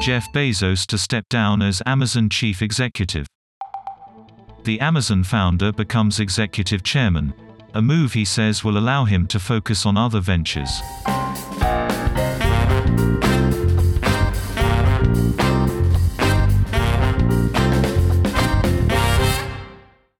Jeff Bezos to step down as Amazon chief executive. The Amazon founder becomes executive chairman, a move he says will allow him to focus on other ventures.